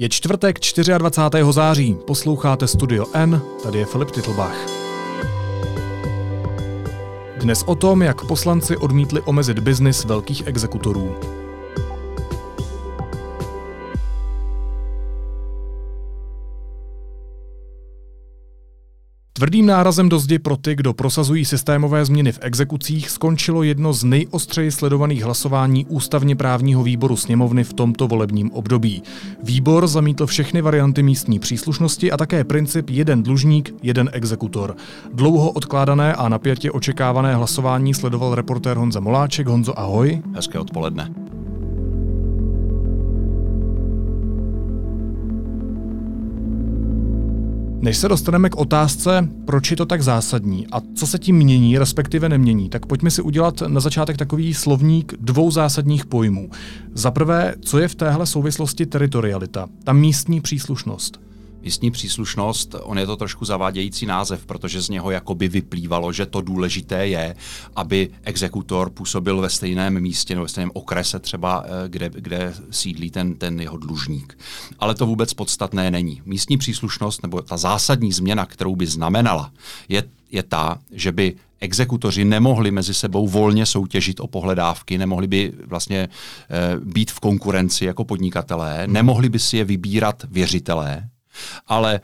Je čtvrtek 24. září, posloucháte Studio N, tady je Filip Titlbach. Dnes o tom, jak poslanci odmítli omezit biznis velkých exekutorů. Tvrdým nárazem do zdi pro ty, kdo prosazují systémové změny v exekucích, skončilo jedno z nejostřeji sledovaných hlasování ústavně právního výboru sněmovny v tomto volebním období. Výbor zamítl všechny varianty místní příslušnosti a také princip jeden dlužník, jeden exekutor. Dlouho odkládané a napětě očekávané hlasování sledoval reportér Honza Moláček. Honzo, ahoj. Hezké odpoledne. Než se dostaneme k otázce, proč je to tak zásadní a co se tím mění, respektive nemění, tak pojďme si udělat na začátek takový slovník dvou zásadních pojmů. Za prvé, co je v téhle souvislosti teritorialita, ta místní příslušnost místní příslušnost, on je to trošku zavádějící název, protože z něho jakoby vyplývalo, že to důležité je, aby exekutor působil ve stejném místě nebo ve stejném okrese třeba, eh, kde, kde sídlí ten, ten jeho dlužník. Ale to vůbec podstatné není. Místní příslušnost nebo ta zásadní změna, kterou by znamenala, je, je ta, že by exekutoři nemohli mezi sebou volně soutěžit o pohledávky, nemohli by vlastně e, být v konkurenci jako podnikatelé, hmm. nemohli by si je vybírat věřitelé, ale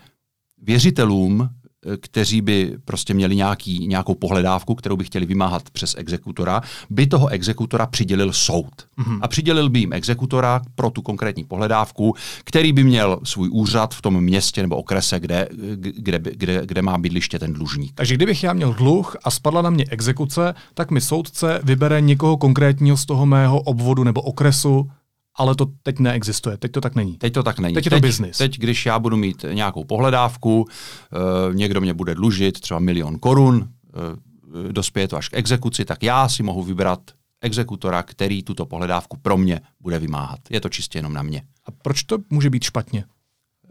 věřitelům, eh, kteří by prostě měli nějaký, nějakou pohledávku, kterou by chtěli vymáhat přes exekutora, by toho exekutora přidělil soud. Mm-hmm. A přidělil by jim exekutora pro tu konkrétní pohledávku, který by měl svůj úřad v tom městě nebo okrese, kde, kde, kde, kde má bydliště ten dlužník. Takže kdybych já měl dluh a spadla na mě exekuce, tak mi soudce vybere někoho konkrétního z toho mého obvodu nebo okresu, ale to teď neexistuje, teď to tak není. Teď to tak není. Teď je to business. Teď, když já budu mít nějakou pohledávku, uh, někdo mě bude dlužit třeba milion korun, uh, dospěje to až k exekuci, tak já si mohu vybrat exekutora, který tuto pohledávku pro mě bude vymáhat. Je to čistě jenom na mě. A proč to může být špatně?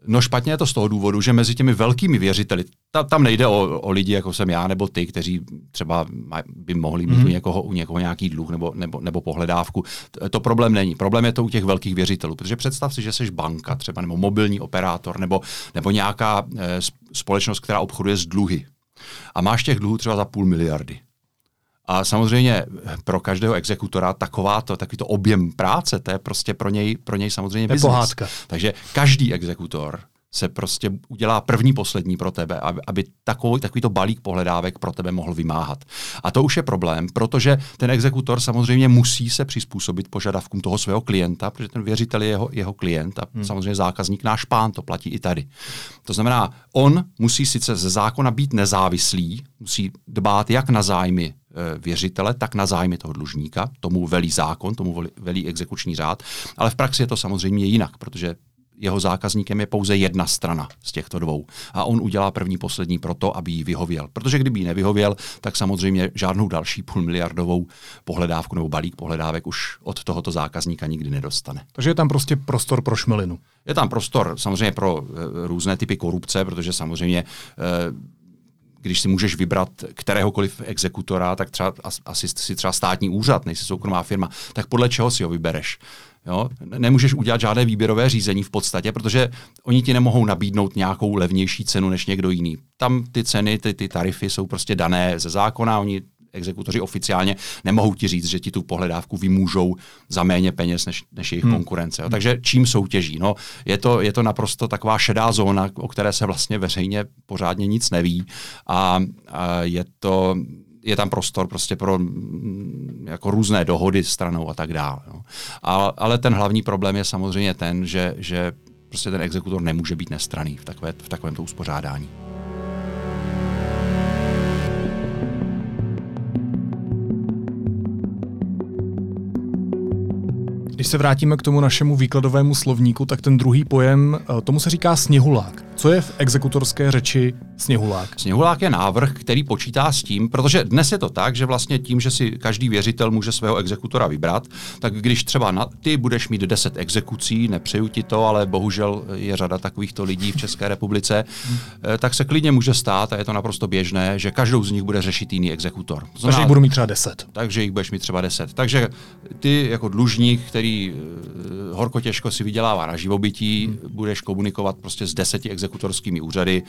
No špatně je to z toho důvodu, že mezi těmi velkými věřiteli, ta, tam nejde o, o lidi, jako jsem já, nebo ty, kteří třeba by mohli mít mm. u, někoho, u někoho nějaký dluh nebo, nebo, nebo pohledávku. To, problém není. Problém je to u těch velkých věřitelů, protože představ si, že jsi banka třeba, nebo mobilní operátor, nebo, nebo nějaká e, společnost, která obchoduje s dluhy. A máš těch dluhů třeba za půl miliardy. A samozřejmě pro každého exekutora takováto, takovýto objem práce, to je prostě pro něj, pro něj samozřejmě biznis. pohádka. Takže každý exekutor se prostě udělá první, poslední pro tebe, aby, aby takový, takovýto balík pohledávek pro tebe mohl vymáhat. A to už je problém, protože ten exekutor samozřejmě musí se přizpůsobit požadavkům toho svého klienta, protože ten věřitel je jeho, jeho klient a hmm. samozřejmě zákazník náš pán, to platí i tady. To znamená, on musí sice ze zákona být nezávislý, musí dbát jak na zájmy věřitele, tak na zájmy toho dlužníka. Tomu velí zákon, tomu velí exekuční řád, ale v praxi je to samozřejmě jinak, protože jeho zákazníkem je pouze jedna strana z těchto dvou. A on udělá první, poslední proto, aby jí vyhověl. Protože kdyby jí nevyhověl, tak samozřejmě žádnou další půlmiliardovou pohledávku nebo balík pohledávek už od tohoto zákazníka nikdy nedostane. Takže je tam prostě prostor pro šmelinu. Je tam prostor samozřejmě pro e, různé typy korupce, protože samozřejmě e, když si můžeš vybrat kteréhokoliv exekutora, tak třeba asi si třeba státní úřad, nejsi soukromá firma, tak podle čeho si ho vybereš? Jo? Nemůžeš udělat žádné výběrové řízení v podstatě, protože oni ti nemohou nabídnout nějakou levnější cenu než někdo jiný. Tam ty ceny, ty, ty tarify jsou prostě dané ze zákona, oni exekutoři oficiálně nemohou ti říct, že ti tu pohledávku vymůžou za méně peněz než, než jejich hmm. konkurence. Jo. Takže čím soutěží? No, je, to, je to naprosto taková šedá zóna, o které se vlastně veřejně pořádně nic neví a, a je to je tam prostor prostě pro mm, jako různé dohody stranou a tak dále. No. Ale, ale ten hlavní problém je samozřejmě ten, že, že prostě ten exekutor nemůže být nestraný v, takové, v takovémto uspořádání. Když se vrátíme k tomu našemu výkladovému slovníku, tak ten druhý pojem, eh, tomu se říká sněhulák. Co je v exekutorské řeči sněhulák? Sněhulák je návrh, který počítá s tím, protože dnes je to tak, že vlastně tím, že si každý věřitel může svého exekutora vybrat, tak když třeba na, ty budeš mít 10 exekucí, nepřeju ti to, ale bohužel je řada takovýchto lidí v České republice, hmm. tak se klidně může stát, a je to naprosto běžné, že každou z nich bude řešit jiný exekutor. Znamená, takže jich budu mít třeba 10. Takže jich budeš mít třeba 10. Takže ty jako dlužník, který uh, horko těžko si vydělává na živobytí, hmm. budeš komunikovat prostě s deseti exekutorskými úřady,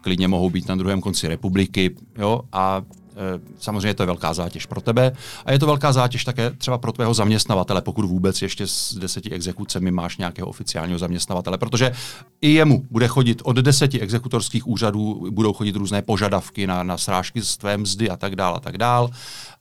klidně mohou být na druhém konci republiky, jo, a Eh, samozřejmě to je velká zátěž pro tebe a je to velká zátěž také třeba pro tvého zaměstnavatele, pokud vůbec ještě s deseti exekucemi máš nějakého oficiálního zaměstnavatele, protože i jemu bude chodit od deseti exekutorských úřadů, budou chodit různé požadavky na, na srážky z tvé mzdy a tak dále a tak dále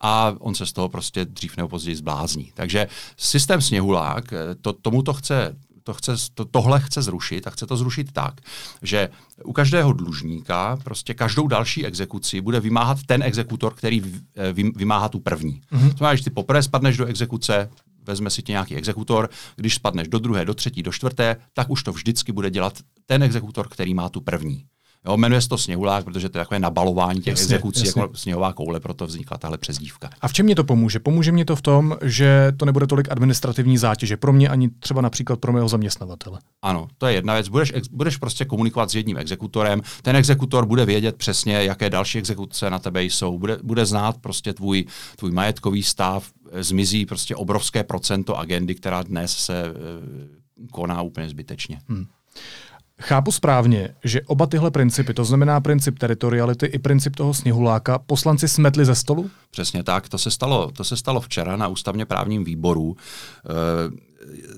a on se z toho prostě dřív nebo později zblázní. Takže systém sněhulák eh, to, tomu to chce to chce, to, tohle chce zrušit a chce to zrušit tak, že u každého dlužníka prostě každou další exekuci bude vymáhat ten exekutor, který eh, vymáhá tu první. Mm-hmm. To znamená, když ty poprvé spadneš do exekuce, vezme si tě nějaký exekutor, když spadneš do druhé, do třetí, do čtvrté, tak už to vždycky bude dělat ten exekutor, který má tu první. Jo, jmenuje se to sněhulák, protože to je takové nabalování těch jasně, exekucí jasně. jako sněhová koule, proto vznikla tahle přezdívka. A v čem mě to pomůže? Pomůže mě to v tom, že to nebude tolik administrativní zátěže pro mě ani třeba například pro mého zaměstnavatele. Ano, to je jedna věc. Budeš, budeš prostě komunikovat s jedním exekutorem, ten exekutor bude vědět přesně, jaké další exekuce na tebe jsou, bude, bude znát prostě tvůj, tvůj majetkový stav, zmizí prostě obrovské procento agendy, která dnes se e, koná úplně zbytečně. Hmm. Chápu správně, že oba tyhle principy, to znamená princip teritoriality i princip toho sněhuláka, poslanci smetli ze stolu? Přesně tak, to se stalo, to se stalo včera na ústavně právním výboru. E,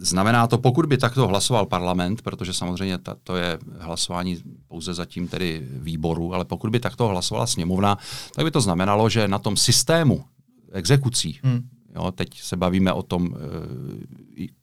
znamená to, pokud by takto hlasoval parlament, protože samozřejmě ta, to je hlasování pouze zatím tedy výboru, ale pokud by takto hlasovala sněmovna, tak by to znamenalo, že na tom systému exekucí, hmm. jo, teď se bavíme o tom, e,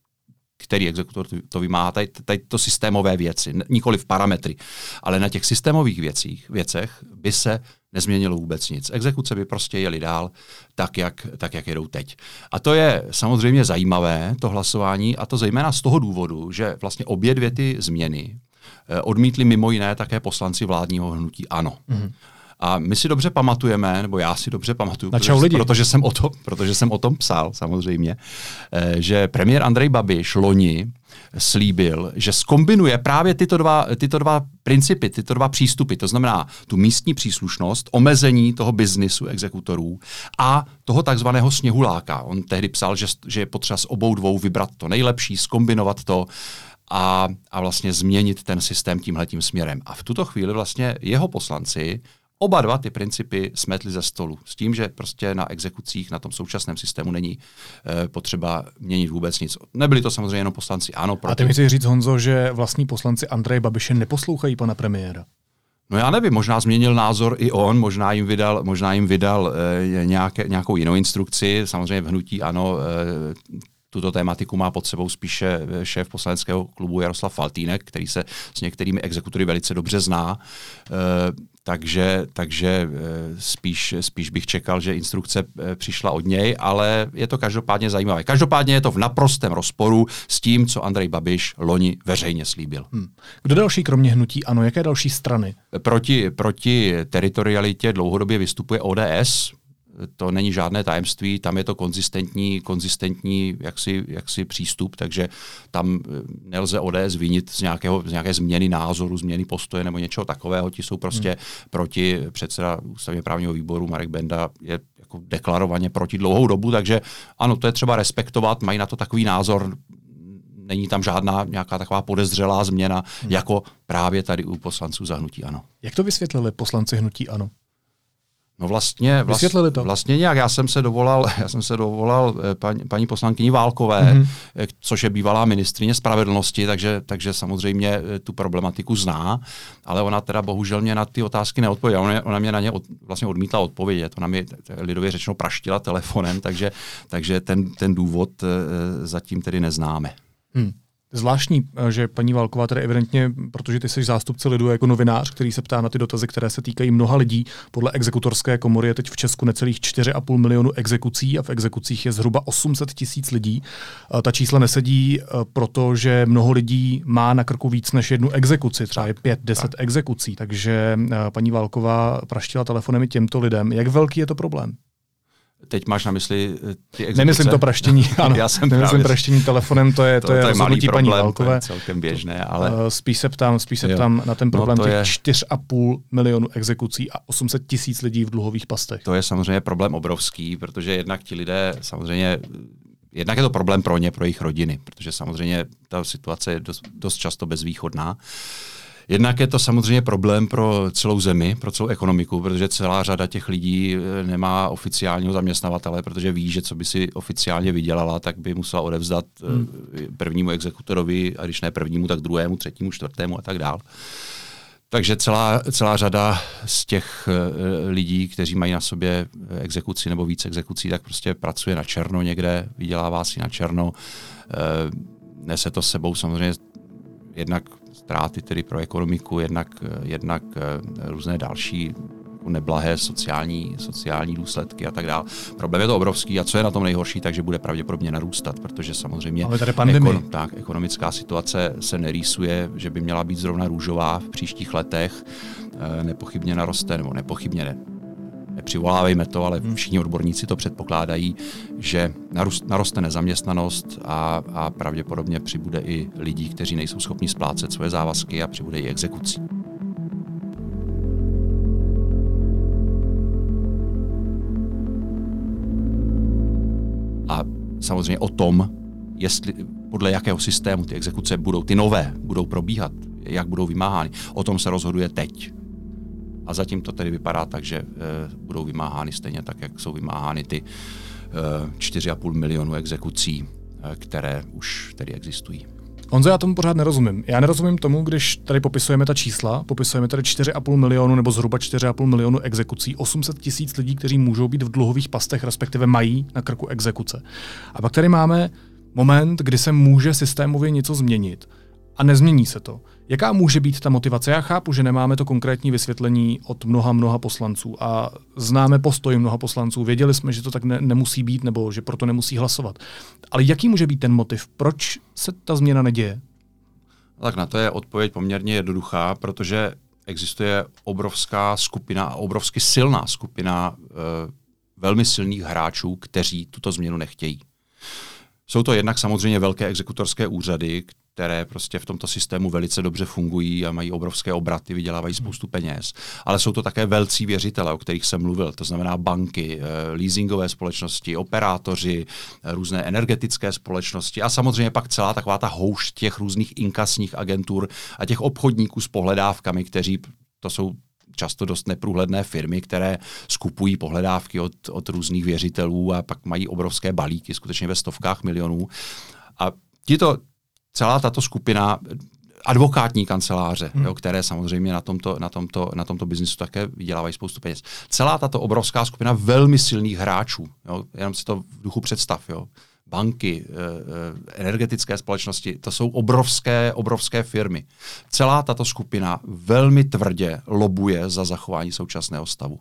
který exekutor to vymáhá, tady, tady to systémové věci, nikoli v parametry, ale na těch systémových věcích, věcech by se nezměnilo vůbec nic. Exekuce by prostě jeli dál tak jak, tak, jak jedou teď. A to je samozřejmě zajímavé, to hlasování, a to zejména z toho důvodu, že vlastně obě dvě ty změny eh, odmítli mimo jiné také poslanci vládního hnutí ANO. Mm-hmm. A my si dobře pamatujeme, nebo já si dobře pamatuju, protože, lidi. protože, jsem o to, protože jsem o tom psal samozřejmě, eh, že premiér Andrej Babiš loni slíbil, že skombinuje právě tyto dva, tyto dva principy, tyto dva přístupy, to znamená tu místní příslušnost, omezení toho biznisu exekutorů a toho takzvaného sněhuláka. On tehdy psal, že, že je potřeba s obou dvou vybrat to nejlepší, skombinovat to a, a vlastně změnit ten systém tímhletím směrem. A v tuto chvíli vlastně jeho poslanci oba dva ty principy smetli ze stolu. S tím, že prostě na exekucích, na tom současném systému není e, potřeba měnit vůbec nic. Nebyli to samozřejmě jenom poslanci, ano. Proto... A ty mi chci říct, Honzo, že vlastní poslanci Andreje Babiše neposlouchají pana premiéra. No já nevím, možná změnil názor i on, možná jim vydal, možná jim vydal e, nějaké, nějakou jinou instrukci. Samozřejmě v hnutí ano, e, tuto tématiku má pod sebou spíše šéf poslaneckého klubu Jaroslav Faltýnek, který se s některými exekutory velice dobře zná. E, takže, takže eh, spíš, spíš bych čekal, že instrukce eh, přišla od něj, ale je to každopádně zajímavé. Každopádně je to v naprostém rozporu s tím, co Andrej Babiš loni veřejně slíbil. Hmm. Kdo další kromě hnutí ano? Jaké další strany? Proti, proti teritorialitě dlouhodobě vystupuje ODS, to není žádné tajemství, tam je to konzistentní, konzistentní jaksi, jaksi přístup, takže tam eh, nelze ODS vinit z, nějakého, z nějaké změny názoru, změny postoje nebo něčeho takového. Ti jsou prostě hmm. proti předseda ústavně právního výboru Marek Benda je jako deklarovaně proti dlouhou dobu, takže ano, to je třeba respektovat, mají na to takový názor, není tam žádná nějaká taková podezřelá změna, hmm. jako právě tady u poslanců zahnutí ano. Jak to vysvětlili poslanci hnutí ano? No vlastně, vlast, to. vlastně nějak. Já jsem se dovolal, já jsem se dovolal eh, paní, paní poslankyni Válkové, mm-hmm. což je bývalá ministrině spravedlnosti, takže, takže samozřejmě eh, tu problematiku zná, ale ona teda bohužel mě na ty otázky neodpověděla. Ona, ona mě na ně od, vlastně odmítla odpovědět. Ona mi lidově řečeno praštila telefonem, takže, takže ten, ten důvod zatím tedy neznáme. Hmm. Zvláštní, eh, že paní Válková tedy evidentně, protože ty jsi zástupce lidu jako novinář, který se ptá na ty dotazy, které se týkají mnoha lidí, podle exekutorské komory je teď v Česku necelých 4,5 milionu exekucí a v exekucích je zhruba 800 tisíc lidí. Ta čísla nesedí, eh, protože mnoho lidí má na krku víc než jednu exekuci, třeba je 5-10 exekucí, takže eh, paní Válková praštila telefonem i těmto lidem. Jak velký je to problém? Teď máš na mysli eh, ty exekuce? Nemyslím to praštění, ano. Já jsem Nemyslím právě... praštění telefonem, to je, to, to je, to je malý problém, paní Válkové. To je celkem běžné, ale... Uh, spíš se ptám, spíš se ptám na ten no, problém no těch je... 4,5 milionu exekucí a 800 tisíc lidí v dluhových pastech. To je samozřejmě problém obrovský, protože jednak ti lidé samozřejmě jednak je to problém pro ně, pro jejich rodiny, protože samozřejmě ta situace je dost, dost často bezvýchodná. Jednak je to samozřejmě problém pro celou zemi, pro celou ekonomiku, protože celá řada těch lidí eh, nemá oficiálního zaměstnavatele, protože ví, že co by si oficiálně vydělala, tak by musela odevzdat eh, hmm. prvnímu exekutorovi, a když ne prvnímu, tak druhému, třetímu, čtvrtému a tak dál. Takže celá, celá řada z těch uh, lidí, kteří mají na sobě exekuci nebo víc exekucí, tak prostě pracuje na černo někde, vydělává si na černo. Nese to s sebou samozřejmě jednak ztráty tedy pro ekonomiku, jednak, jednak uh, různé další neblahé sociální, sociální důsledky a tak dále. Problém je to obrovský a co je na tom nejhorší, takže bude pravděpodobně narůstat, protože samozřejmě Ale tady ekon, tak, ekonomická situace se nerýsuje, že by měla být zrovna růžová v příštích letech. E, nepochybně naroste, nebo nepochybně ne, nepřivolávejme to, ale všichni odborníci to předpokládají, že naroste nezaměstnanost a, a pravděpodobně přibude i lidí, kteří nejsou schopni splácet svoje závazky a přibude i exekucí. A samozřejmě o tom, jestli, podle jakého systému ty exekuce budou, ty nové, budou probíhat, jak budou vymáhány, o tom se rozhoduje teď. A zatím to tedy vypadá tak, že e, budou vymáhány stejně tak, jak jsou vymáhány ty e, 4,5 milionu exekucí, e, které už tedy existují. Honzo, já tomu pořád nerozumím. Já nerozumím tomu, když tady popisujeme ta čísla, popisujeme tady 4,5 milionu nebo zhruba 4,5 milionu exekucí, 800 tisíc lidí, kteří můžou být v dluhových pastech, respektive mají na krku exekuce. A pak tady máme moment, kdy se může systémově něco změnit a nezmění se to. Jaká může být ta motivace? Já chápu, že nemáme to konkrétní vysvětlení od mnoha, mnoha poslanců a známe postoj mnoha poslanců. Věděli jsme, že to tak ne, nemusí být nebo že proto nemusí hlasovat. Ale jaký může být ten motiv? Proč se ta změna neděje? Tak na to je odpověď poměrně jednoduchá, protože existuje obrovská skupina a obrovsky silná skupina e, velmi silných hráčů, kteří tuto změnu nechtějí. Jsou to jednak samozřejmě velké exekutorské úřady, které prostě v tomto systému velice dobře fungují a mají obrovské obraty, vydělávají spoustu peněz. Ale jsou to také velcí věřitele, o kterých jsem mluvil, to znamená banky, eh, leasingové společnosti, operátoři, eh, různé energetické společnosti a samozřejmě pak celá taková ta houšť těch různých inkasních agentur a těch obchodníků s pohledávkami, kteří to jsou často dost neprůhledné firmy, které skupují pohledávky od, od různých věřitelů a pak mají obrovské balíky, skutečně ve stovkách milionů. A tito, celá tato skupina advokátní kanceláře, hmm. jo, které samozřejmě na tomto, na, tomto, na tomto biznisu také vydělávají spoustu peněz. Celá tato obrovská skupina velmi silných hráčů, jo, jenom si to v duchu představ, jo, banky, eh, eh, energetické společnosti, to jsou obrovské, obrovské firmy. Celá tato skupina velmi tvrdě lobuje za zachování současného stavu.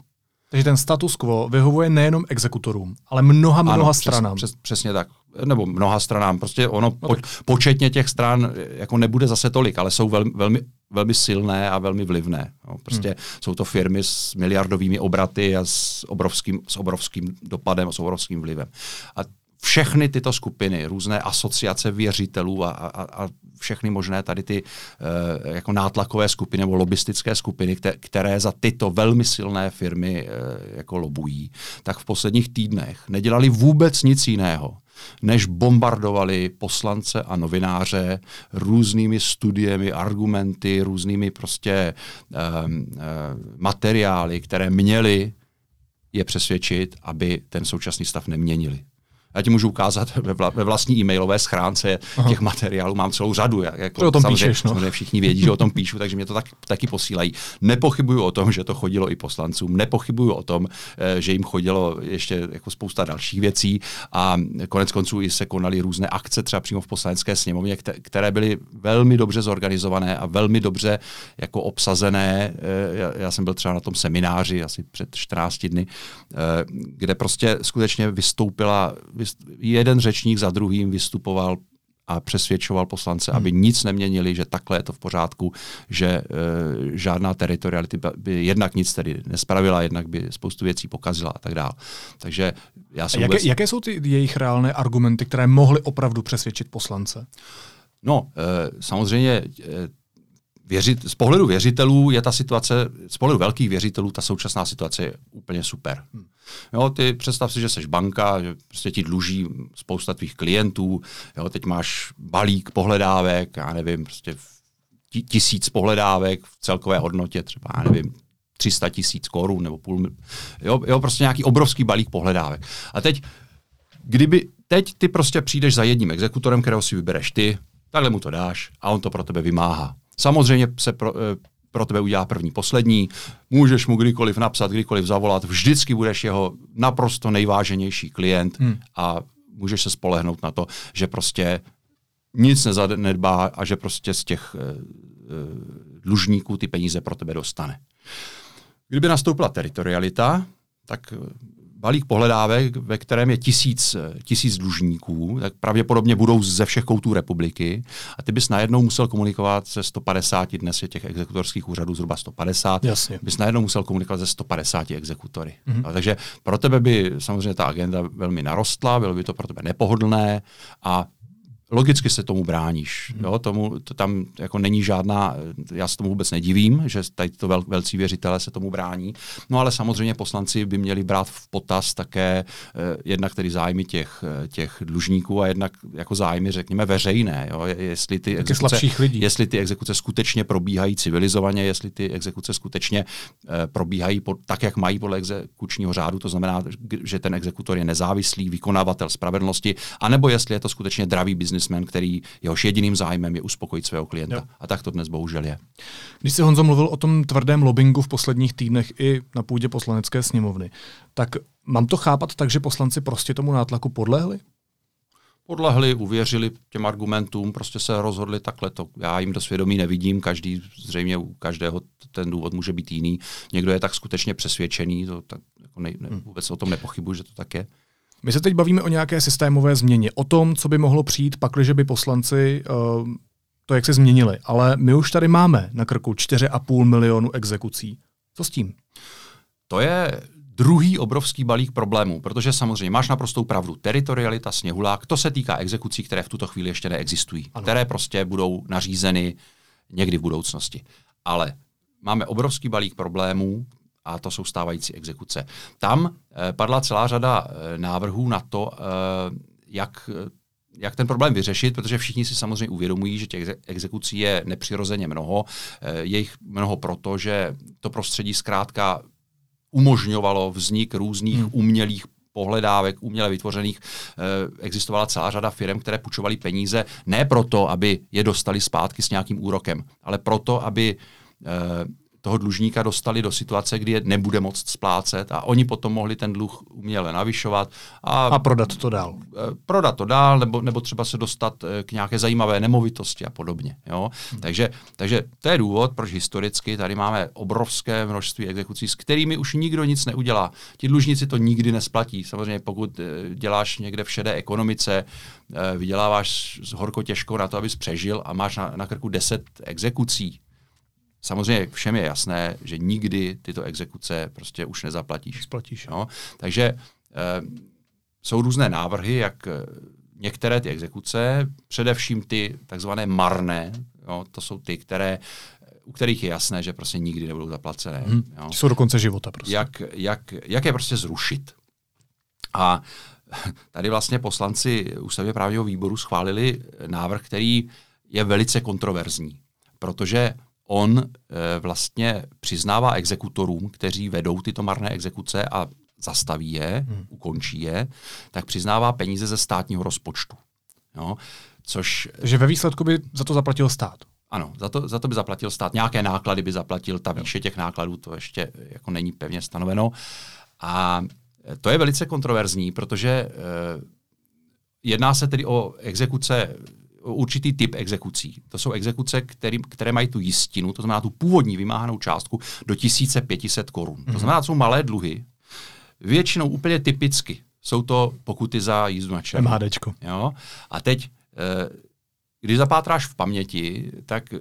Takže ten status quo vyhovuje nejenom exekutorům, ale mnoha, mnoha ano, stranám. Přes, přes, přesně tak. Nebo mnoha stranám. Prostě ono, no po, početně těch stran jako nebude zase tolik, ale jsou velmi, velmi, velmi silné a velmi vlivné. No, prostě hmm. jsou to firmy s miliardovými obraty a s obrovským, s obrovským dopadem, s obrovským vlivem. A všechny tyto skupiny, různé asociace věřitelů a, a, a všechny možné tady ty uh, jako nátlakové skupiny nebo lobistické skupiny, které za tyto velmi silné firmy uh, jako lobují, tak v posledních týdnech nedělali vůbec nic jiného, než bombardovali poslance a novináře různými studiemi, argumenty, různými prostě um, uh, materiály, které měly je přesvědčit, aby ten současný stav neměnili. Já ti můžu ukázat ve, vla, ve vlastní e-mailové schránce Aha. těch materiálů, mám celou řadu. Jako, o tom samozřejmě, píšeš, no. samozřejmě všichni vědí, že o tom píšu, takže mě to tak, taky posílají. Nepochybuju o tom, že to chodilo i poslancům, nepochybuju o tom, eh, že jim chodilo ještě jako spousta dalších věcí a konec konců i se konaly různé akce, třeba přímo v poslanecké sněmovně, které byly velmi dobře zorganizované a velmi dobře jako obsazené. Eh, já, já jsem byl třeba na tom semináři asi před 14 dny, eh, kde prostě skutečně vystoupila jeden řečník za druhým vystupoval a přesvědčoval poslance, hmm. aby nic neměnili, že takhle je to v pořádku, že e, žádná teritoriality by jednak nic tedy nespravila, jednak by spoustu věcí pokazila a tak dále. Takže já jsem jaké, vůbec... jaké jsou ty jejich reálné argumenty, které mohly opravdu přesvědčit poslance? No, e, samozřejmě e, věřit, z pohledu věřitelů je ta situace, z pohledu velkých věřitelů ta současná situace je úplně super. Hmm. Jo, ty představ si, že jsi banka, že prostě ti dluží spousta tvých klientů, jo, teď máš balík pohledávek, já nevím, prostě tisíc pohledávek v celkové hodnotě třeba, já nevím, 300 tisíc korun nebo půl, jo, jo, prostě nějaký obrovský balík pohledávek. A teď, kdyby, teď ty prostě přijdeš za jedním exekutorem, kterého si vybereš ty, takhle mu to dáš a on to pro tebe vymáhá. Samozřejmě se pro, eh, pro tebe udělá první, poslední, můžeš mu kdykoliv napsat, kdykoliv zavolat, vždycky budeš jeho naprosto nejváženější klient hmm. a můžeš se spolehnout na to, že prostě nic nezanedbá a že prostě z těch uh, dlužníků ty peníze pro tebe dostane. Kdyby nastoupila teritorialita, tak balík pohledávek, ve kterém je tisíc, tisíc dlužníků, tak pravděpodobně budou ze všech koutů republiky a ty bys najednou musel komunikovat se 150, dnes je těch exekutorských úřadů zhruba 150, Jasně. bys najednou musel komunikovat se 150 exekutory. Mm-hmm. A takže pro tebe by samozřejmě ta agenda velmi narostla, bylo by to pro tebe nepohodlné a logicky se tomu bráníš. Hmm. Jo, tomu, to tam jako není žádná, já se tomu vůbec nedivím, že tady to vel, velcí věřitelé se tomu brání. No ale samozřejmě poslanci by měli brát v potaz také eh, jednak tedy zájmy těch, eh, těch dlužníků a jednak jako zájmy, řekněme, veřejné. Jo, jestli, ty exekuce, lidí. jestli ty exekuce skutečně probíhají civilizovaně, jestli ty exekuce skutečně eh, probíhají pod, tak, jak mají podle exekučního řádu, to znamená, že ten exekutor je nezávislý vykonávatel spravedlnosti, anebo jestli je to skutečně dravý biznis biznismen, který jehož jediným zájmem je uspokojit svého klienta. Jo. A tak to dnes bohužel je. Když si Honzo mluvil o tom tvrdém lobbingu v posledních týdnech i na půdě poslanecké sněmovny, tak mám to chápat tak, že poslanci prostě tomu nátlaku podlehli? podlehli, uvěřili těm argumentům, prostě se rozhodli takhle. To já jim do svědomí nevidím, každý, zřejmě u každého ten důvod může být jiný. Někdo je tak skutečně přesvědčený, to tak, jako ne, ne, hmm. vůbec o tom nepochybuji, že to tak je. My se teď bavíme o nějaké systémové změně, o tom, co by mohlo přijít, pakliže by poslanci uh, to, jak se změnili. Ale my už tady máme na krku 4,5 milionu exekucí. Co s tím? To je druhý obrovský balík problémů, protože samozřejmě máš naprostou pravdu. Teritorialita, sněhulák, to se týká exekucí, které v tuto chvíli ještě neexistují, ano. které prostě budou nařízeny někdy v budoucnosti. Ale máme obrovský balík problémů, a to jsou stávající exekuce. Tam eh, padla celá řada eh, návrhů na to, eh, jak jak ten problém vyřešit, protože všichni si samozřejmě uvědomují, že těch exekucí je nepřirozeně mnoho. Je jich mnoho proto, že to prostředí zkrátka umožňovalo vznik různých hmm. umělých pohledávek uměle vytvořených. Existovala celá řada firm, které půjčovaly peníze ne proto, aby je dostali zpátky s nějakým úrokem, ale proto, aby toho dlužníka dostali do situace, kdy je nebude moct splácet a oni potom mohli ten dluh uměle navyšovat. A, a prodat to dál. Eh, prodat to dál, nebo, nebo třeba se dostat eh, k nějaké zajímavé nemovitosti a podobně. Jo? Hmm. Takže, takže to je důvod, proč historicky tady máme obrovské množství exekucí, s kterými už nikdo nic neudělá. Ti dlužníci to nikdy nesplatí. Samozřejmě pokud eh, děláš někde v šedé ekonomice, vyděláváš horko těžko na to, abys přežil a máš na, na krku 10 exekucí, Samozřejmě všem je jasné, že nikdy tyto exekuce prostě už nezaplatíš. Splatíš. No, takže e, jsou různé návrhy, jak eh, některé ty exekuce, především ty takzvané marné, jo, to jsou ty, které u kterých je jasné, že prostě nikdy nebudou zaplacené. Hmm. Jo. Jsou do konce života prostě. Jak, jak, jak je prostě zrušit. A tady vlastně poslanci ústavně právního výboru schválili návrh, který je velice kontroverzní, protože on e, vlastně přiznává exekutorům, kteří vedou tyto marné exekuce a zastaví je, hmm. ukončí je, tak přiznává peníze ze státního rozpočtu. Jo? Což, Takže ve výsledku by za to zaplatil stát. Ano, za to, za to by zaplatil stát. Nějaké náklady by zaplatil, ta výše těch nákladů to ještě jako není pevně stanoveno. A to je velice kontroverzní, protože e, jedná se tedy o exekuce určitý typ exekucí. To jsou exekuce, který, které mají tu jistinu, to znamená tu původní vymáhanou částku do 1500 korun. Mm-hmm. To mhm. znamená, to jsou malé dluhy. Většinou úplně typicky jsou to pokuty za jízdu na černo. MHDčko. Jo? A teď, eh, když zapátráš v paměti, tak eh,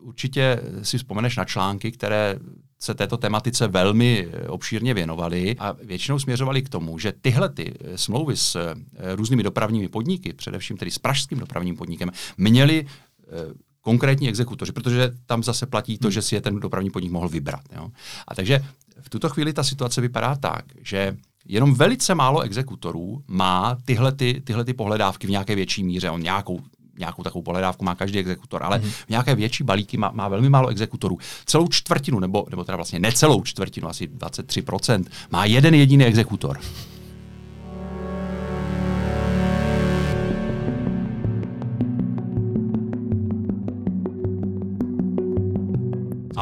určitě si vzpomeneš na články, které se této tematice velmi eh, obšírně věnovali a většinou směřovali k tomu, že tyhle ty eh, smlouvy s eh, různými dopravními podniky, především tedy s pražským dopravním podnikem, měly konkrétní exekutoři, protože tam zase platí to, že si je ten dopravní podnik mohl vybrat. Jo. A takže v tuto chvíli ta situace vypadá tak, že jenom velice málo exekutorů má tyhle, ty, tyhle ty pohledávky v nějaké větší míře. On nějakou nějakou takovou pohledávku má každý exekutor, ale mm. v nějaké větší balíky má, má velmi málo exekutorů. Celou čtvrtinu, nebo, nebo teda vlastně necelou čtvrtinu, asi 23%, má jeden jediný exekutor.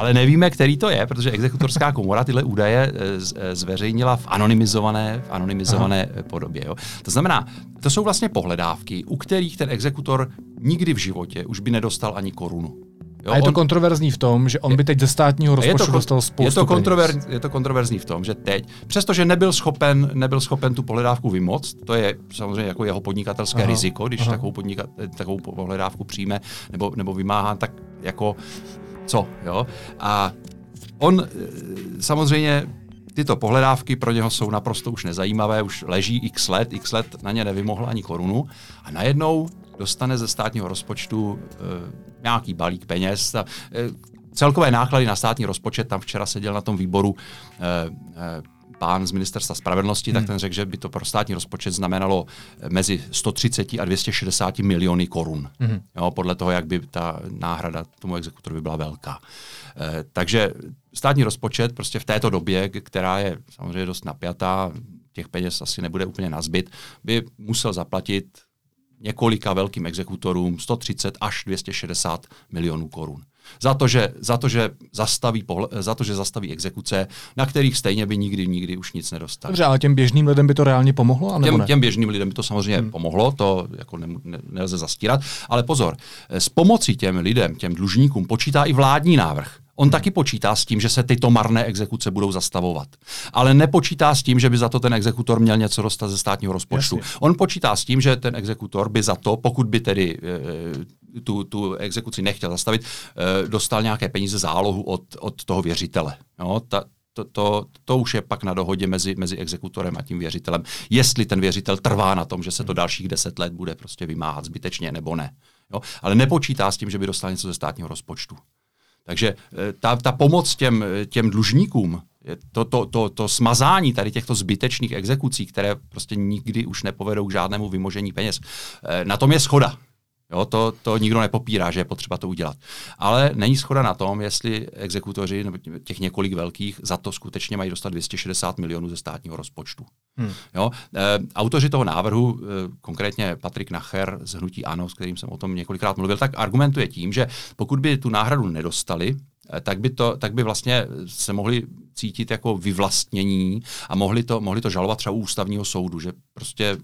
Ale nevíme, který to je, protože exekutorská komora tyhle údaje eh, eh, zveřejnila v anonymizované, v anonymizované Aha. podobě. Jo. To znamená, to jsou vlastně pohledávky, u kterých ten exekutor nikdy v životě už by nedostal ani korunu. Jo, a je to on, kontroverzní v tom, že on by teď ze státního rozpočtu je to, dostal spoustu je to, kontrover, je to kontroverzní v tom, že teď, přestože nebyl schopen, nebyl schopen tu pohledávku vymoct, to je samozřejmě jako jeho podnikatelské aha, riziko, když aha. takovou, podnika, takovou pohledávku přijme nebo, nebo vymáhá, tak jako co. Jo? A on e, samozřejmě tyto pohledávky pro něho jsou naprosto už nezajímavé, už leží x let, x let na ně nevymohl ani korunu a najednou dostane ze státního rozpočtu e, nějaký balík peněz. A, e, celkové náklady na státní rozpočet, tam včera seděl na tom výboru e, e, pán z ministerstva spravedlnosti, hmm. tak ten řekl, že by to pro státní rozpočet znamenalo mezi 130 a 260 miliony korun. Hmm. Jo, podle toho, jak by ta náhrada tomu exekutorovi byla velká. E, takže státní rozpočet prostě v této době, která je samozřejmě dost napjatá, těch peněz asi nebude úplně nazbyt, by musel zaplatit několika velkým exekutorům 130 až 260 milionů korun. Za to, že, za to, že, zastaví, pohle, za to, že zastaví exekuce, na kterých stejně by nikdy, nikdy už nic nedostali. Dobře, ale těm běžným lidem by to reálně pomohlo? Těm, ne? těm běžným lidem by to samozřejmě hmm. pomohlo, to jako ne, ne, nelze zastírat. Ale pozor, s pomocí těm lidem, těm dlužníkům počítá i vládní návrh. On taky počítá s tím, že se tyto marné exekuce budou zastavovat. Ale nepočítá s tím, že by za to ten exekutor měl něco dostat ze státního rozpočtu. Jasně. On počítá s tím, že ten exekutor by za to, pokud by tedy e, tu, tu exekuci nechtěl zastavit, e, dostal nějaké peníze zálohu od, od toho věřitele. Jo, ta, to, to, to už je pak na dohodě mezi, mezi exekutorem a tím věřitelem. Jestli ten věřitel trvá na tom, že se to dalších deset let bude prostě vymáhat zbytečně nebo ne. Jo? Ale nepočítá s tím, že by dostal něco ze státního rozpočtu. Takže eh, ta, ta pomoc těm, těm dlužníkům, to, to, to, to smazání tady těchto zbytečných exekucí, které prostě nikdy už nepovedou k žádnému vymožení peněz, eh, na tom je schoda. Jo, to, to nikdo nepopírá, že je potřeba to udělat. Ale není schoda na tom, jestli exekutoři nebo těch několik velkých za to skutečně mají dostat 260 milionů ze státního rozpočtu. Hmm. Jo, e, autoři toho návrhu, e, konkrétně Patrik Nacher z Hnutí Ano, s kterým jsem o tom několikrát mluvil, tak argumentuje tím, že pokud by tu náhradu nedostali, eh, tak by, to, tak by vlastně se mohli cítit jako vyvlastnění a mohli to, mohli to žalovat třeba u ústavního soudu, že prostě.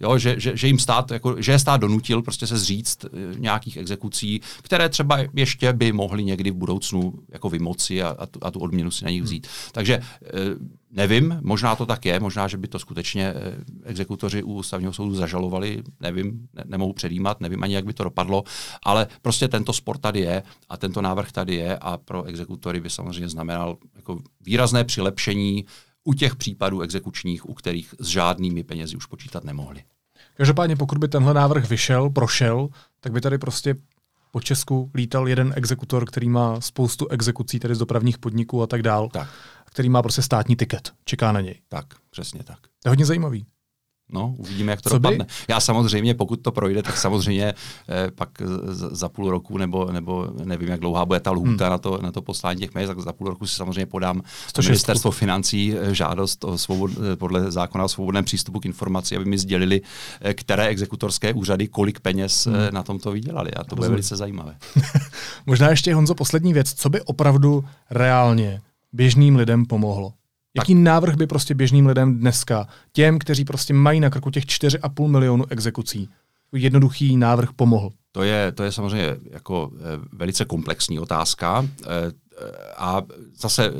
Jo, že, že, že, jim stát, jako, že je stát donutil prostě se zříct eh, nějakých exekucí, které třeba ještě by mohly někdy v budoucnu jako vymoci a, a, tu, a tu odměnu si na nich vzít. Hmm. Takže eh, nevím, možná to tak je, možná, že by to skutečně eh, exekutoři u ústavního soudu zažalovali, nevím, ne, nemohu předjímat, nevím ani, jak by to dopadlo, ale prostě tento sport tady je a tento návrh tady je a pro exekutory by samozřejmě znamenal jako výrazné přilepšení u těch případů exekučních, u kterých s žádnými penězi už počítat nemohli. Každopádně, pokud by tenhle návrh vyšel, prošel, tak by tady prostě po Česku lítal jeden exekutor, který má spoustu exekucí tedy z dopravních podniků a tak dál, tak. který má prostě státní tiket, čeká na něj. Tak, přesně tak. To je hodně zajímavý. No, uvidíme, jak to Co dopadne. By? Já samozřejmě, pokud to projde, tak samozřejmě eh, pak za půl roku, nebo, nebo nevím, jak dlouhá bude ta lhůta hmm. na, to, na to poslání těch peněz, tak za půl roku si samozřejmě podám ministerstvo financí eh, žádost o svobod, eh, podle zákona o svobodném přístupu k informaci, aby mi sdělili, eh, které exekutorské úřady kolik peněz hmm. na tomto vydělali. A to Rozumím. bude velice zajímavé. Možná ještě, Honzo, poslední věc. Co by opravdu reálně běžným lidem pomohlo? Jaký návrh by prostě běžným lidem dneska, těm, kteří prostě mají na krku těch 4,5 milionu exekucí, jednoduchý návrh pomohl? To je, to je samozřejmě jako e, velice komplexní otázka. E, a zase,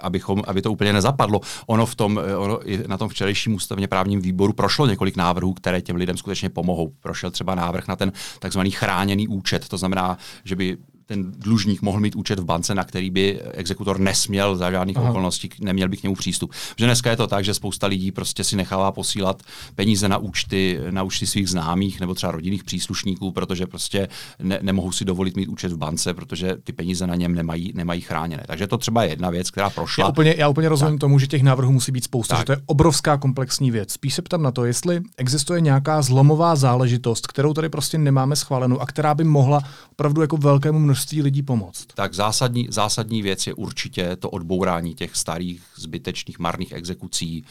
abychom, aby to úplně nezapadlo, ono, v tom, ono na tom včerejším ústavně právním výboru prošlo několik návrhů, které těm lidem skutečně pomohou. Prošel třeba návrh na ten takzvaný chráněný účet, to znamená, že by ten dlužník mohl mít účet v bance, na který by exekutor nesměl za žádných Aha. okolností, neměl by k němu přístup. Že dneska je to tak, že spousta lidí prostě si nechává posílat peníze na účty, na účty svých známých nebo třeba rodinných příslušníků, protože prostě ne, nemohou si dovolit mít účet v bance, protože ty peníze na něm nemají, nemají chráněné. Takže to třeba je jedna věc, která prošla. Já úplně, já úplně rozumím tak. tomu, že těch návrhů musí být spousta, tak. že to je obrovská komplexní věc. Spíš se ptám na to, jestli existuje nějaká zlomová záležitost, kterou tady prostě nemáme schválenou a která by mohla opravdu jako velkému množství lidí pomoct. Tak zásadní, zásadní věc je určitě to odbourání těch starých, zbytečných, marných exekucí.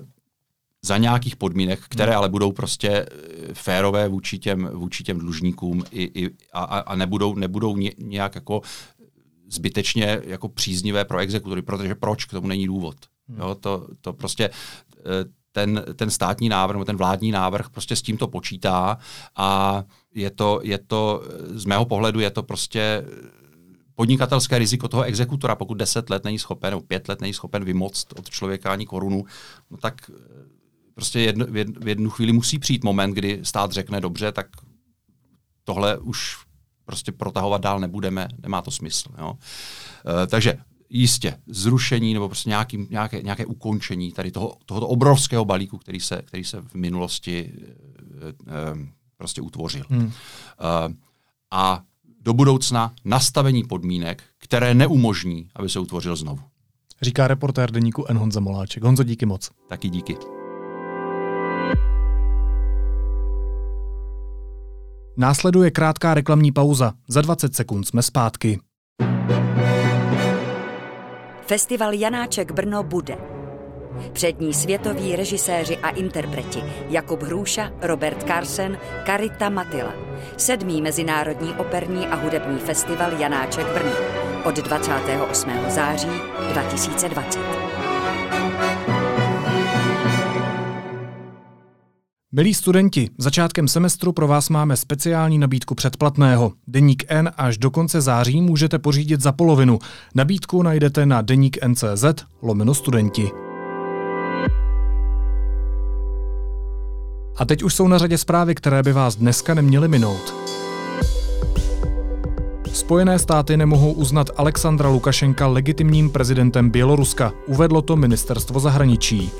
Uh, za nějakých podmínek, které hmm. ale budou prostě eh, férové vůči těm, vůči těm dlužníkům i, i, a, a nebudou, nebudou nějak jako zbytečně jako příznivé pro exekutory, protože proč k tomu není důvod. Hmm. Jo, to, to prostě eh, ten, ten státní návrh, ten vládní návrh prostě s tímto počítá a je to, je to, z mého pohledu je to prostě podnikatelské riziko toho exekutora, pokud 10 let není schopen, nebo 5 let není schopen vymoct od člověka ani korunu, no tak prostě jedno, v jednu chvíli musí přijít moment, kdy stát řekne dobře, tak tohle už prostě protahovat dál nebudeme, nemá to smysl. Jo. E, takže jistě zrušení nebo prostě nějaký, nějaké, nějaké ukončení tady toho, tohoto obrovského balíku, který se, který se v minulosti e, e, prostě utvořil. Hmm. E, a do budoucna nastavení podmínek, které neumožní, aby se utvořil znovu. Říká reportér deníku N. Honza Moláček. Honzo, díky moc. Taky díky. Následuje krátká reklamní pauza. Za 20 sekund jsme zpátky. Festival Janáček Brno bude. Přední světoví režiséři a interpreti Jakub Hrůša, Robert Carsen, Karita Matila. Sedmý mezinárodní operní a hudební festival Janáček Brno od 28. září 2020. Milí studenti, začátkem semestru pro vás máme speciální nabídku předplatného. Deník N až do konce září můžete pořídit za polovinu. Nabídku najdete na deník NCZ lomeno studenti. A teď už jsou na řadě zprávy, které by vás dneska neměly minout. Spojené státy nemohou uznat Alexandra Lukašenka legitimním prezidentem Běloruska, uvedlo to ministerstvo zahraničí.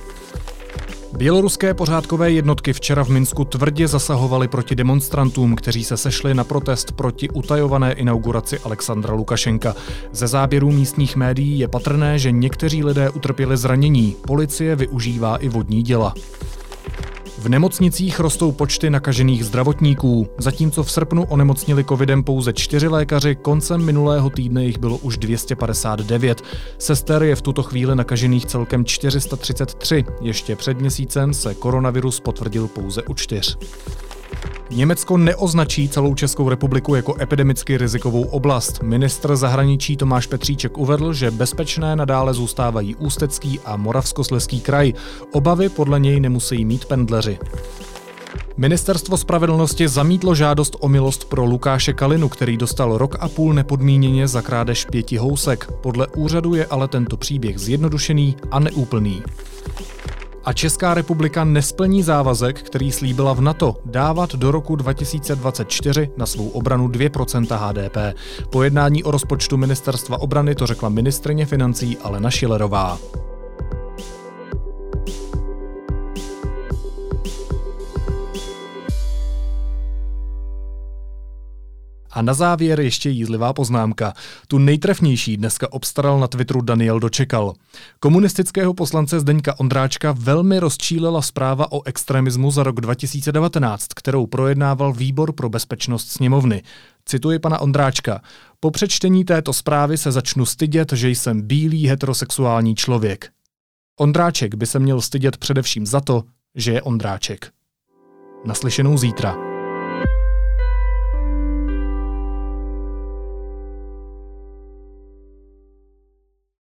Běloruské pořádkové jednotky včera v Minsku tvrdě zasahovaly proti demonstrantům, kteří se sešli na protest proti utajované inauguraci Alexandra Lukašenka. Ze záběrů místních médií je patrné, že někteří lidé utrpěli zranění. Policie využívá i vodní děla. V nemocnicích rostou počty nakažených zdravotníků. Zatímco v srpnu onemocnili covidem pouze čtyři lékaři, koncem minulého týdne jich bylo už 259. Sester je v tuto chvíli nakažených celkem 433. Ještě před měsícem se koronavirus potvrdil pouze u čtyř. Německo neoznačí celou Českou republiku jako epidemicky rizikovou oblast. Ministr zahraničí Tomáš Petříček uvedl, že bezpečné nadále zůstávají Ústecký a Moravskosleský kraj. Obavy podle něj nemusí mít pendleři. Ministerstvo spravedlnosti zamítlo žádost o milost pro Lukáše Kalinu, který dostal rok a půl nepodmíněně za krádež pěti housek. Podle úřadu je ale tento příběh zjednodušený a neúplný a Česká republika nesplní závazek, který slíbila v NATO, dávat do roku 2024 na svou obranu 2% HDP. Po jednání o rozpočtu ministerstva obrany to řekla ministrině financí Alena Šilerová. A na závěr ještě jízlivá poznámka. Tu nejtrefnější dneska obstaral na Twitteru Daniel Dočekal. Komunistického poslance Zdeňka Ondráčka velmi rozčílela zpráva o extremismu za rok 2019, kterou projednával Výbor pro bezpečnost sněmovny. Cituji pana Ondráčka. Po přečtení této zprávy se začnu stydět, že jsem bílý heterosexuální člověk. Ondráček by se měl stydět především za to, že je Ondráček. Naslyšenou zítra.